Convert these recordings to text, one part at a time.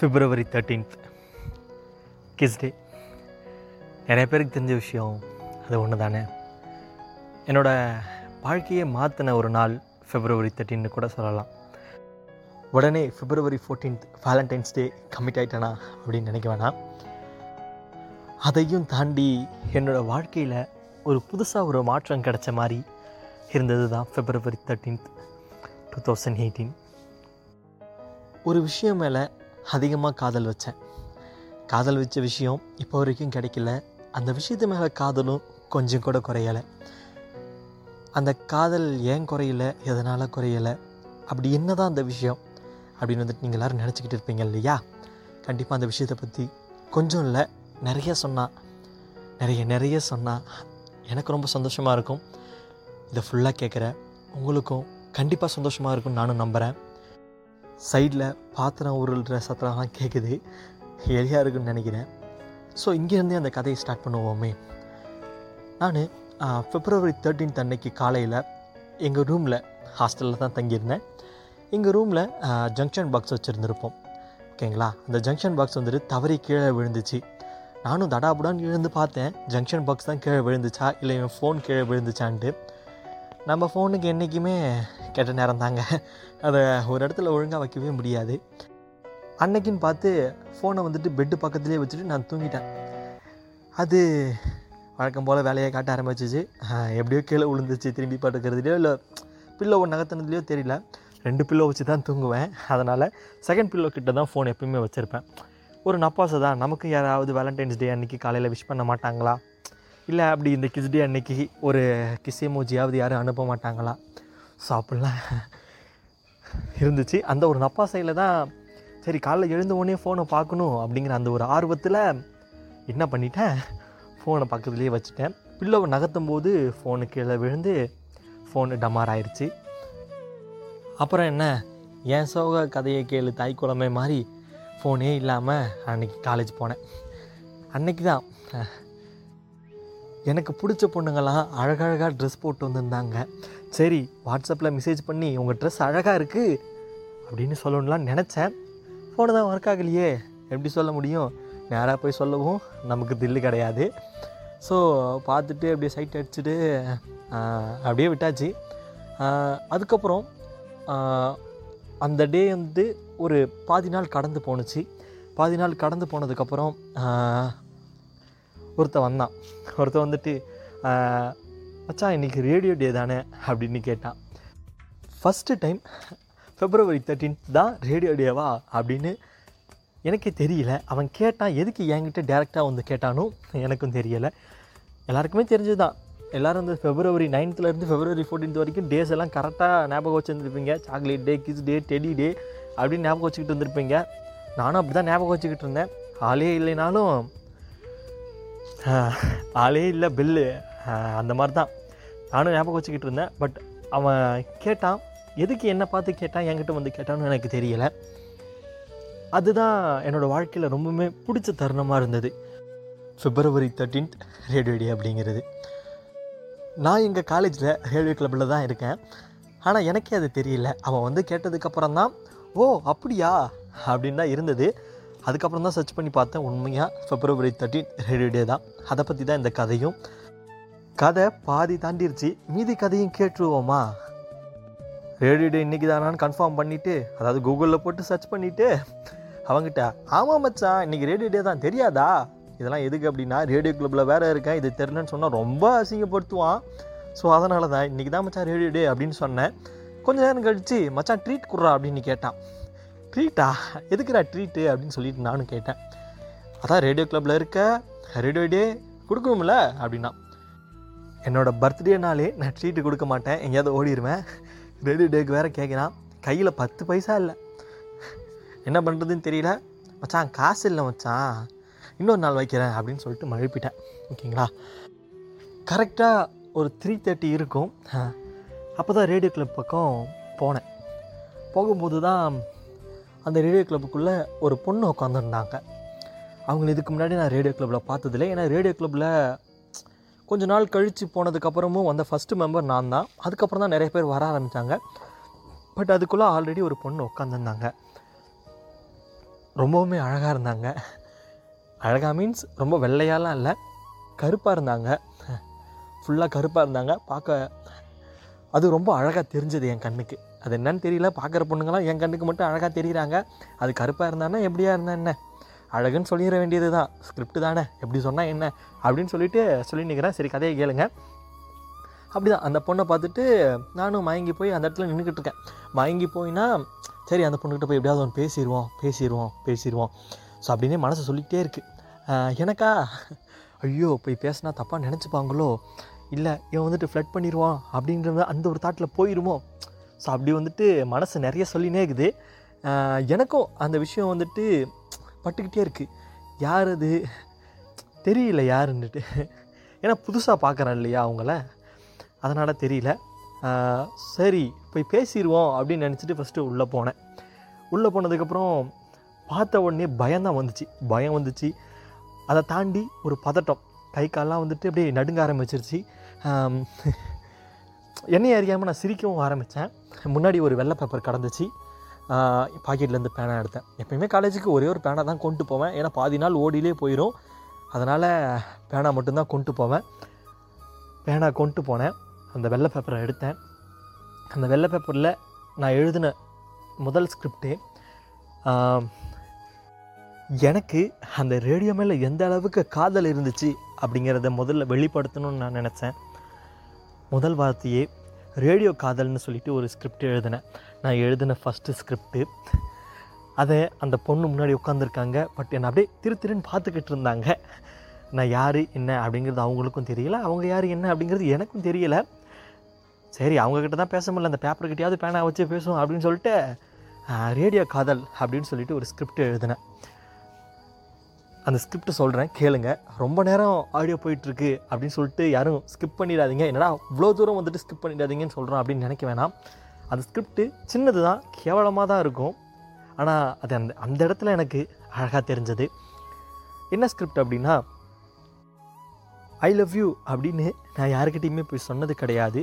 February thirteenth kiss டே நிறைய பேருக்கு தெரிஞ்ச விஷயம் அது ஒன்று தானே என்னோடய வாழ்க்கையை மாற்றின ஒரு நாள் ஃபிப்ரவரி தேர்ட்டீன்னு கூட சொல்லலாம். உடனே February fourteenth Valentine's day commit ஆகிட்டேனா அப்படின்னு நினைக்க வேணாம். அதையும் தாண்டி என்னோடய வாழ்க்கையில் ஒரு புதுசாக ஒரு மாற்றம் கிடைச்ச மாதிரி இருந்தது தான் February thirteenth two thousand eighteen ஒரு விஷயம் மேலே அதிகமாக காதல் வச்சேன். காதல் வச்ச விஷயம் இப்போ வரைக்கும் கிடைக்கல. அந்த விஷயத்து மேலே காதலும் கொஞ்சம் கூட குறையலை. அந்த காதல் ஏன் குறையல? எதனால் குறையலை? அப்படி என்ன தான் அந்த விஷயம்? அப்படின்னு வந்துட்டு நீங்கள் எல்லோரும் நினச்சிக்கிட்டு இருப்பீங்க இல்லையா? கண்டிப்பாக அந்த விஷயத்தை பற்றி கொஞ்சம் இல்லை நிறைய சொன்னால் நிறைய நிறைய சொன்னால் எனக்கு ரொம்ப சந்தோஷமாக இருக்கும். இதை ஃபுல்லாக கேட்குற உங்களுக்கும் கண்டிப்பாக சந்தோஷமாக இருக்கும்னு நானும் நம்புகிறேன் சைடில் பாத்திரம் உருள்ற சத்தம்லாம் கேட்குது. எளியாக இருக்குன்னு நினைக்கிறேன். ஸோ இங்கேருந்தே அந்த கதையை ஸ்டார்ட் பண்ணுவோமே. நான் பிப்ரவரி தேர்ட்டீன்த் அன்னைக்கு காலையில் எங்கள் ரூமில் ஹாஸ்டலில் தான் தங்கியிருந்தேன். எங்கள் ரூமில் ஜங்ஷன் பாக்ஸ் வச்சுருந்துருப்போம். ஓகேங்களா? அந்த ஜங்ஷன் பாக்ஸ் வந்துட்டு தவறி கீழே விழுந்துச்சு. நானும் தடாபுடான்னு எழுந்து பார்த்தேன். ஜங்ஷன் பாக்ஸ் தான் கீழே விழுந்துச்சா? இல்லை என் ஃபோன் கீழே விழுந்துச்சான்ட்டு. நம்ம ஃபோனுக்கு என்றைக்குமே கெட்ட நேரம் தாங்க அதை ஒரு இடத்துல ஒழுங்காக வைக்கவே முடியாது. அன்னைக்குன்னு பார்த்து ஃபோனை வந்துட்டு பெட்டு பக்கத்துலேயே வச்சுட்டு நான் தூங்கிட்டேன். அது வழக்கம் போல் வேலையை காட்ட ஆரம்பிச்சிச்சு. எப்படியோ கீழே விழுந்துச்சு. திரும்பி படுக்கிறதுலையோ இல்லை பில்லோ நகர்த்தினதுலையோ தெரியல. ரெண்டு பில்லோ வச்சு தான் தூங்குவேன். அதனால் செகண்ட் பில்லோ கிட்ட தான் ஃபோன் எப்பயுமே வச்சுருப்பேன். ஒரு நப்பாசை தான். நமக்கு யாராவது வேலண்டைன்ஸ் டே அன்றைக்கி காலையில் விஷ் பண்ண மாட்டாங்களா? இல்லை அப்படி இந்த கிஸ் டே அன்னைக்கு ஒரு கிஸ் எமோஜியாவது யாரும் அனுப்ப மாட்டாங்களா? சாப்பிட்லாம் இருந்துச்சு. அந்த ஒரு நப்பாசையில் தான் சரி காலைல எழுந்த உடனே ஃபோனை பார்க்கணும் அப்படிங்கிற அந்த ஒரு ஆர்வத்தில் என்ன பண்ணிட்டேன்? ஃபோனை பக்கத்துலேயே வச்சுட்டேன். பில்லோவை நகர்த்தும் போது ஃபோனு கீழே விழுந்து ஃபோனு டமார் ஆயிடுச்சு அப்புறம் என்ன? என் சோக கதையை கேளு தாய் குழமை மாதிரி ஃபோனே இல்லாமல் அன்றைக்கி காலேஜ் போனேன். அன்னைக்கு தான். எனக்கு பிடிச்ச பொண்ணுங்கள்லாம் அழகழகாக ட்ரெஸ் போட்டு வந்திருந்தாங்க. சரி வாட்ஸ்அப்பில் மெசேஜ் பண்ணி உங்கள் ட்ரெஸ் அழகாக இருக்குது அப்படின்னு சொல்லணும்லாம் நினச்சேன். ஃபோனு தான் ஒர்க் ஆகலையே. எப்படி சொல்ல முடியும்? நேராக போய் சொல்லவும் நமக்கு தில்லு கிடையாது. ஸோ பார்த்துட்டு அப்படியே சைட் அடிச்சுட்டு அப்படியே விட்டாச்சு. அதுக்கப்புறம் அந்த டே வந்து ஒரு பாதி நாள் கடந்து போணுச்சு. பாதி நாள் கடந்து போனதுக்கப்புறம் ஒருத்தன் வந்தான். ஒருத்தன் வந்துட்டு மச்சான் இன்றைக்கி ரேடியோ டே தானே அப்படின்னு கேட்டான். ஃபஸ்ட்டு டைம் ஃபெப்ரவரி தேர்ட்டீன்த் தான் ரேடியோ டேவா அப்படின்னு எனக்கே தெரியல. அவன் கேட்டான் எதுக்கு என்கிட்ட டேரெக்டாக வந்து கேட்டானும் எனக்கும் தெரியலை. எல்லாருக்குமே தெரிஞ்சது தான் எல்லோரும் வந்து ஃபெப்ரவரி நைன்த்துலேருந்து ஃபெப்ரவரி ஃபோர்டீன்த் வரைக்கும் டேஸ் எல்லாம் கரெக்டாக ஞாபகம் வச்சுருந்துருப்பீங்க. Chocolate day kiss day teddy day அப்படின்னு ஞாபகம் வச்சுக்கிட்டு இருந்திருப்பீங்க. நானும் அப்படி தான் ஞாபகம் வச்சுக்கிட்டு இருந்தேன். ஆளே இல்லைனாலும் ஆளே இல்லை பில்லு அந்த மாதிரி தான் நானும் ஞாபகம் வச்சுக்கிட்டு இருந்தேன். பட் அவன் கேட்டான் எதுக்கு என்னை பார்த்து கேட்டான்? என்கிட்ட வந்து கேட்டான்னு எனக்கு தெரியலை. அதுதான் என்னோடய வாழ்க்கையில் ரொம்பவுமே பிடிச்ச தருணமாக இருந்தது. பிப்ரவரி தேர்ட்டீன்த் ரேடியோ டே அப்படிங்கிறது. நான் எங்கள் காலேஜில் ரேடியோ கிளப்பில் தான் இருக்கேன். ஆனால் எனக்கே அது தெரியல. அவன் வந்து கேட்டதுக்கப்புறம் தான் ஓ அப்படியா? அப்படின்னு தான் இருந்தது. அதுக்கப்புறம் தான் சர்ச் பண்ணி பார்த்தேன். உண்மையாக பிப்ரவரி தேர்ட்டீன் ரேடியோ டே தான். அதை பற்றி தான் இந்த கதையும். கதை பாதி தாண்டிருச்சு. மீதி கதையும் கேட்டுருவோமா? ரேடியோ டே இன்றைக்கி தானான்னு கன்ஃபார்ம் பண்ணிவிட்டு அதாவது கூகுளில் போட்டு சர்ச் பண்ணிவிட்டு அவங்ககிட்ட ஆமாம் மச்சான் இன்றைக்கி ரேடியோ டே தான் தெரியாதா? இதெல்லாம் எதுக்கு அப்படின்னா ரேடியோ கிளப்பில் வேறு இருக்கேன் இது தெரிலன்னு சொன்னால் ரொம்ப அசிங்கப்படுத்துவான். ஸோ அதனால தான் இன்றைக்கி தான் மச்சான் ரேடியோ டே அப்படின்னு சொன்னேன். கொஞ்சம் நேரம் கழித்து மச்சான் ட்ரீட் குடுறா அப்படின்னு கேட்டான். ட்ரீட்டா எதுக்குடா ட்ரீட்டு அப்படின்னு சொல்லிட்டு நானும் கேட்டேன். அதான் ரேடியோ கிளப்பில் இருக்க ரேடியோ டே கொடுக்கணும்ல? அப்படின்னா என்னோடய பர்த்டேனாலே நான் ட்ரீட்டு கொடுக்க மாட்டேன். எங்கேயாவது ஓடிடுவேன் ரேடியோ டேக்கு வேறு கேட்குறான் கையில் பத்து பைசா இல்லை. என்ன பண்ணுறதுன்னு தெரியல. மச்சான் காசு இல்லை மச்சான். இன்னொரு நாள் வைக்கிறேன் அப்படின்னு சொல்லிட்டு மழுப்பிட்டேன் ஓகேங்களா? கரெக்டாக ஒரு த்ரீ தேர்ட்டி இருக்கும். அப்போ தான் ரேடியோ கிளப் பக்கம் போனேன். போகும்போது தான் அந்த ரேடியோ கிளப்புக்குள்ளே ஒரு பொண்ணு உட்காந்துருந்தாங்க அவங்கள இதுக்கு முன்னாடி நான் ரேடியோ கிளப்பில் பார்த்ததில்ல. ஏன்னா ரேடியோ கிளப்பில் கொஞ்ச நாள் கழித்து போனதுக்கப்புறமும் வந்த ஃபஸ்ட்டு மெம்பர் நான் தான் அதுக்கப்புறம் தான் நிறைய பேர் வர ஆரம்பித்தாங்க பட் அதுக்குள்ளே ஆல்ரெடி ஒரு பொண்ணு உட்காந்துருந்தாங்க ரொம்பவுமே அழகாக இருந்தாங்க. அழகாக மீன்ஸ் ரொம்ப வெள்ளையாலாம் இல்லை. கருப்பாக இருந்தாங்க. ஃபுல்லாக கருப்பாக இருந்தாங்க. பார்க்க அது ரொம்ப அழகாக தெரிஞ்சது என் கண்ணுக்கு. அது என்னன்னு தெரியல. பார்க்குற பொண்ணுங்களாம் என் கண்ணுக்கு மட்டும் அழகாக தெரிகிறாங்க அது கருப்பாக இருந்தான்னா எப்படியா இருந்தா என்ன? அழகுன்னு சொல்லிட வேண்டியது தான் ஸ்கிரிப்ட் தானே? எப்படி சொன்னால் என்ன? அப்படின்னு சொல்லிட்டு சொல்லி நிற்கிறேன் சரி கதையை கேளுங்க. அப்படிதான். அந்த பொண்ணை பார்த்துட்டு நானும் மயங்கி போய் அந்த இடத்துல நின்றுக்கிட்டு இருக்கேன். மயங்கி போயினா சரி அந்த பொண்ணுக்கிட்ட போய் எப்படியாவது ஒன்று பேசிடுவோம் பேசிடுவோம் பேசிடுவோம் ஸோ அப்படின்னே மனசு சொல்லிக்கிட்டே இருக்குது எனக்கா? ஐயோ போய் பேசினா தப்பாக நினச்சிப்பாங்களோ? இல்லை இவன் வந்துட்டு ஃப்ளட் பண்ணிடுவான் அப்படின்ற அந்த ஒரு தாட்டில் போயிடுமோ ஸோ அப்படி வந்துட்டு மனசு நிறைய சொல்லினே இருக்குது. எனக்கும் அந்த விஷயம் வந்துட்டு பட்டுக்கிட்டே இருக்குது யார் அது? தெரியல யாருன்னுட்டு. ஏன்னா புதுசாக பார்க்குறேன் இல்லையா அவங்கள? அதனால் தெரியல. சரி போய் பேசிடுவோம் அப்படின்னு நினச்சிட்டு ஃபஸ்ட்டு உள்ளே போனேன். உள்ளே போனதுக்கப்புறம் பார்த்த உடனே பயம்தான் வந்துச்சு. பயம் வந்துச்சு. அதை தாண்டி ஒரு பதட்டம். கை கால்லாம் வந்துட்டு அப்படியே நடுங்க ஆரம்பிச்சிருச்சு. என்னை அறியாமல் நான் சிரிக்கவும் ஆரம்பித்தேன் முன்னாடி ஒரு வெள்ளை பேப்பர் கடந்துச்சு. பாக்கெட்லேருந்து பேனா எடுத்தேன். எப்பயுமே காலேஜுக்கு ஒரே ஒரு பேனா தான் கொண்டு போவேன். ஏன்னா பாதி நாள் ஓடிலே போயிடும் அதனால் பேனா மட்டும்தான் கொண்டு போவேன். பேனா கொண்டு போனேன். அந்த வெள்ளை பேப்பரை எடுத்தேன். அந்த வெள்ளை பேப்பரில் நான் எழுதின முதல் ஸ்கிரிப்டே எனக்கு அந்த ரேடியோ மேலே எந்த அளவுக்கு காதல் இருந்துச்சு அப்படிங்கிறத முதல்ல வெளிப்படுத்தணும்னு நான் நினச்சேன். முதல் வார்த்தையே ரேடியோ காதல்னு சொல்லிட்டு ஒரு ஸ்கிரிப்ட் எழுதினேன். நான் எழுதின ஃபஸ்ட்டு ஸ்கிரிப்ட்டு அதை அந்த பொண்ணு முன்னாடி உட்காந்துருக்காங்க பட் என்னை அப்படியே திரு திருன்னு பார்த்துக்கிட்டு இருந்தாங்க. நான் யார் என்ன அப்படிங்கிறது அவங்களுக்கும் தெரியல. அவங்க யார் என்ன அப்படிங்கிறது எனக்கும் தெரியல. சரி அவங்கக்கிட்ட தான் பேச முடியல. அந்த பேப்பர்கிட்டயாவது பேனா வச்சு பேசுவோம் அப்படின்னு சொல்லிட்டு ரேடியோ காதல் அப்படின்னு சொல்லிட்டு ஒரு ஸ்கிரிப்ட் எழுதினேன். அந்த ஸ்கிரிப்ட் சொல்கிறேன் கேளுங்க. ரொம்ப நேரம் ஆடியோ போயிட்டுருக்கு அப்படின்னு சொல்லிட்டு யாரும் ஸ்கிப் பண்ணிடாதீங்க. என்னடா இவ்வளோ தூரம் வந்துட்டு ஸ்கிப் பண்ணிடாதீங்கன்னு சொல்கிறோம் அப்படின்னு நினைக்க வேணாம். அந்த ஸ்கிரிப்ட்டு சின்னது தான் கேவலமாக தான் இருக்கும். ஆனால் அது அந்த அந்த இடத்துல எனக்கு அழகாக தெரிஞ்சது. என்ன ஸ்கிரிப்ட் அப்படின்னா ஐ லவ் யூ அப்படின்னு நான் யாருக்கிட்டேயுமே போய் சொன்னது கிடையாது.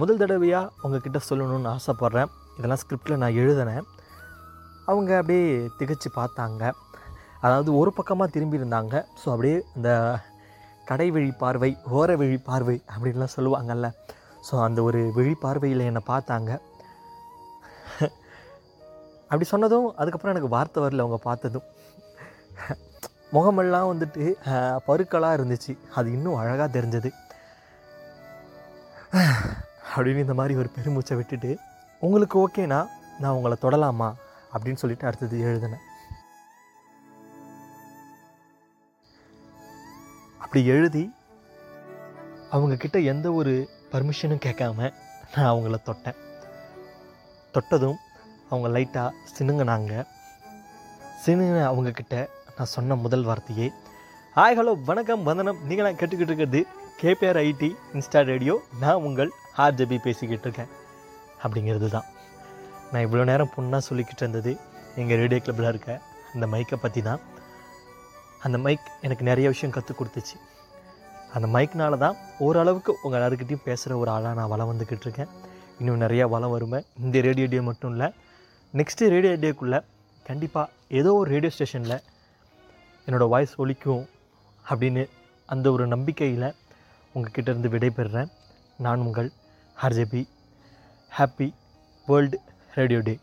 முதல் தடவையாக உங்ககிட்ட சொல்லணும்னு ஆசைப்பட்றேன். இதெல்லாம் ஸ்கிரிப்டில் நான் எழுதினேன். அவங்க அப்படியே திகைச்சு பார்த்தாங்க. அதாவது ஒரு பக்கமாக திரும்பி இருந்தாங்க ஸோ அப்படியே இந்த கடை வழி பார்வை ஓர வழி பார்வை அப்படின்லாம் சொல்லுவாங்கல்ல. ஸோ அந்த ஒரு விழி பார்வையில் என்னை பார்த்தாங்க. அப்படி சொன்னதும் அதுக்கப்புறம் எனக்கு வார்த்தை வரல அவங்க பார்த்ததும். முகமெல்லாம் வந்துட்டு பருக்களாக இருந்துச்சு. அது இன்னும் அழகாக தெரிஞ்சது. அப்படின்னு இந்த மாதிரி ஒரு பெருமூச்சை விட்டுட்டு உங்களுக்கு ஓகேனா நான் உங்களை தொடலாமா? அப்படின்னு சொல்லிட்டு அடுத்தது எழுதினேன். அப்படி எழுதி அவங்கக்கிட்ட எந்த ஒரு பர்மிஷனும் கேட்காம நான் அவங்கள தொட்டேன். தொட்டதும் அவங்க லைட்டாக சினுங்கினாங்க. சினுங்கின அவங்கக்கிட்ட நான் சொன்ன முதல் வார்த்தையே ஹாய் ஹலோ வணக்கம் வந்தனம். நீங்கள் நான் கேட்டுக்கிட்டு இருக்கிறது கேபிஆர் ஐடி இன்ஸ்டா ரேடியோ. நான் உங்கள் ஆர்ஜபி பேசிக்கிட்டு இருக்கேன். அப்படிங்கிறது தான். நான் இவ்வளோ நேரம் பொண்ணாக சொல்லிக்கிட்டு இருந்தது எங்கள் ரேடியோ கிளப்பில் இருக்க அந்த மைக்கை பற்றி தான். அந்த மைக் எனக்கு நிறைய விஷயம் கற்றுக் கொடுத்துச்சு. அந்த மைக்னால தான் ஓரளவுக்கு உங்கள் எல்லாருக்கிட்டையும் பேசுகிற ஒரு ஆளாக நான் வளம் வந்துக்கிட்டு இருக்கேன். இன்னும் நிறையா வளம் வருவேன் இந்த ரேடியோ டே மட்டும் இல்லை நெக்ஸ்ட்டு ரேடியோ டேக்குள்ளே கண்டிப்பாக ஏதோ ஒரு ரேடியோ ஸ்டேஷனில் என்னோடய வாய்ஸ் ஒழிக்கும் அப்படின்னு அந்த ஒரு நம்பிக்கையில் உங்ககிட்ட இருந்து விடைபெறுறேன். நான் உங்கள் RJP happy world radio day